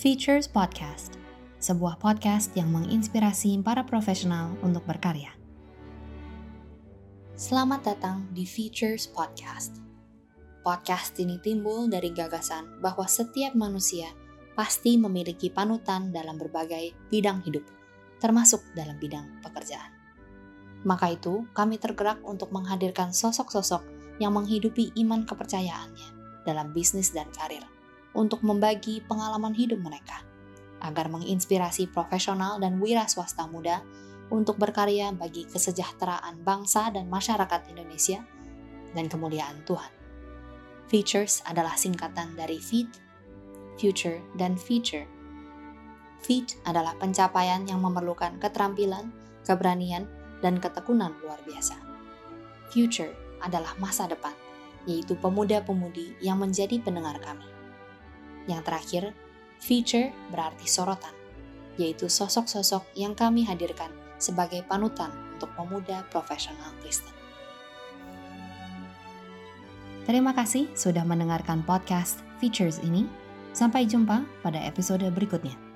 Features Podcast, sebuah podcast yang menginspirasi para profesional untuk berkarya. Selamat datang di Features Podcast. Podcast ini timbul dari gagasan bahwa setiap manusia pasti memiliki panutan dalam berbagai bidang hidup, termasuk dalam bidang pekerjaan. Maka itu, kami tergerak untuk menghadirkan sosok-sosok yang menghidupi iman kepercayaannya dalam bisnis dan karir, untuk membagi pengalaman hidup mereka, agar menginspirasi profesional dan wira swasta muda untuk berkarya bagi kesejahteraan bangsa dan masyarakat Indonesia dan kemuliaan Tuhan. Features adalah singkatan dari feed, future, dan feature. Feed adalah pencapaian yang memerlukan keterampilan, keberanian, dan ketekunan luar biasa. Future adalah masa depan, yaitu pemuda-pemudi yang menjadi pendengar kami. Yang terakhir, feature berarti sorotan, yaitu sosok-sosok yang kami hadirkan sebagai panutan untuk pemuda profesional Kristen. Terima kasih sudah mendengarkan podcast Features ini. Sampai jumpa pada episode berikutnya.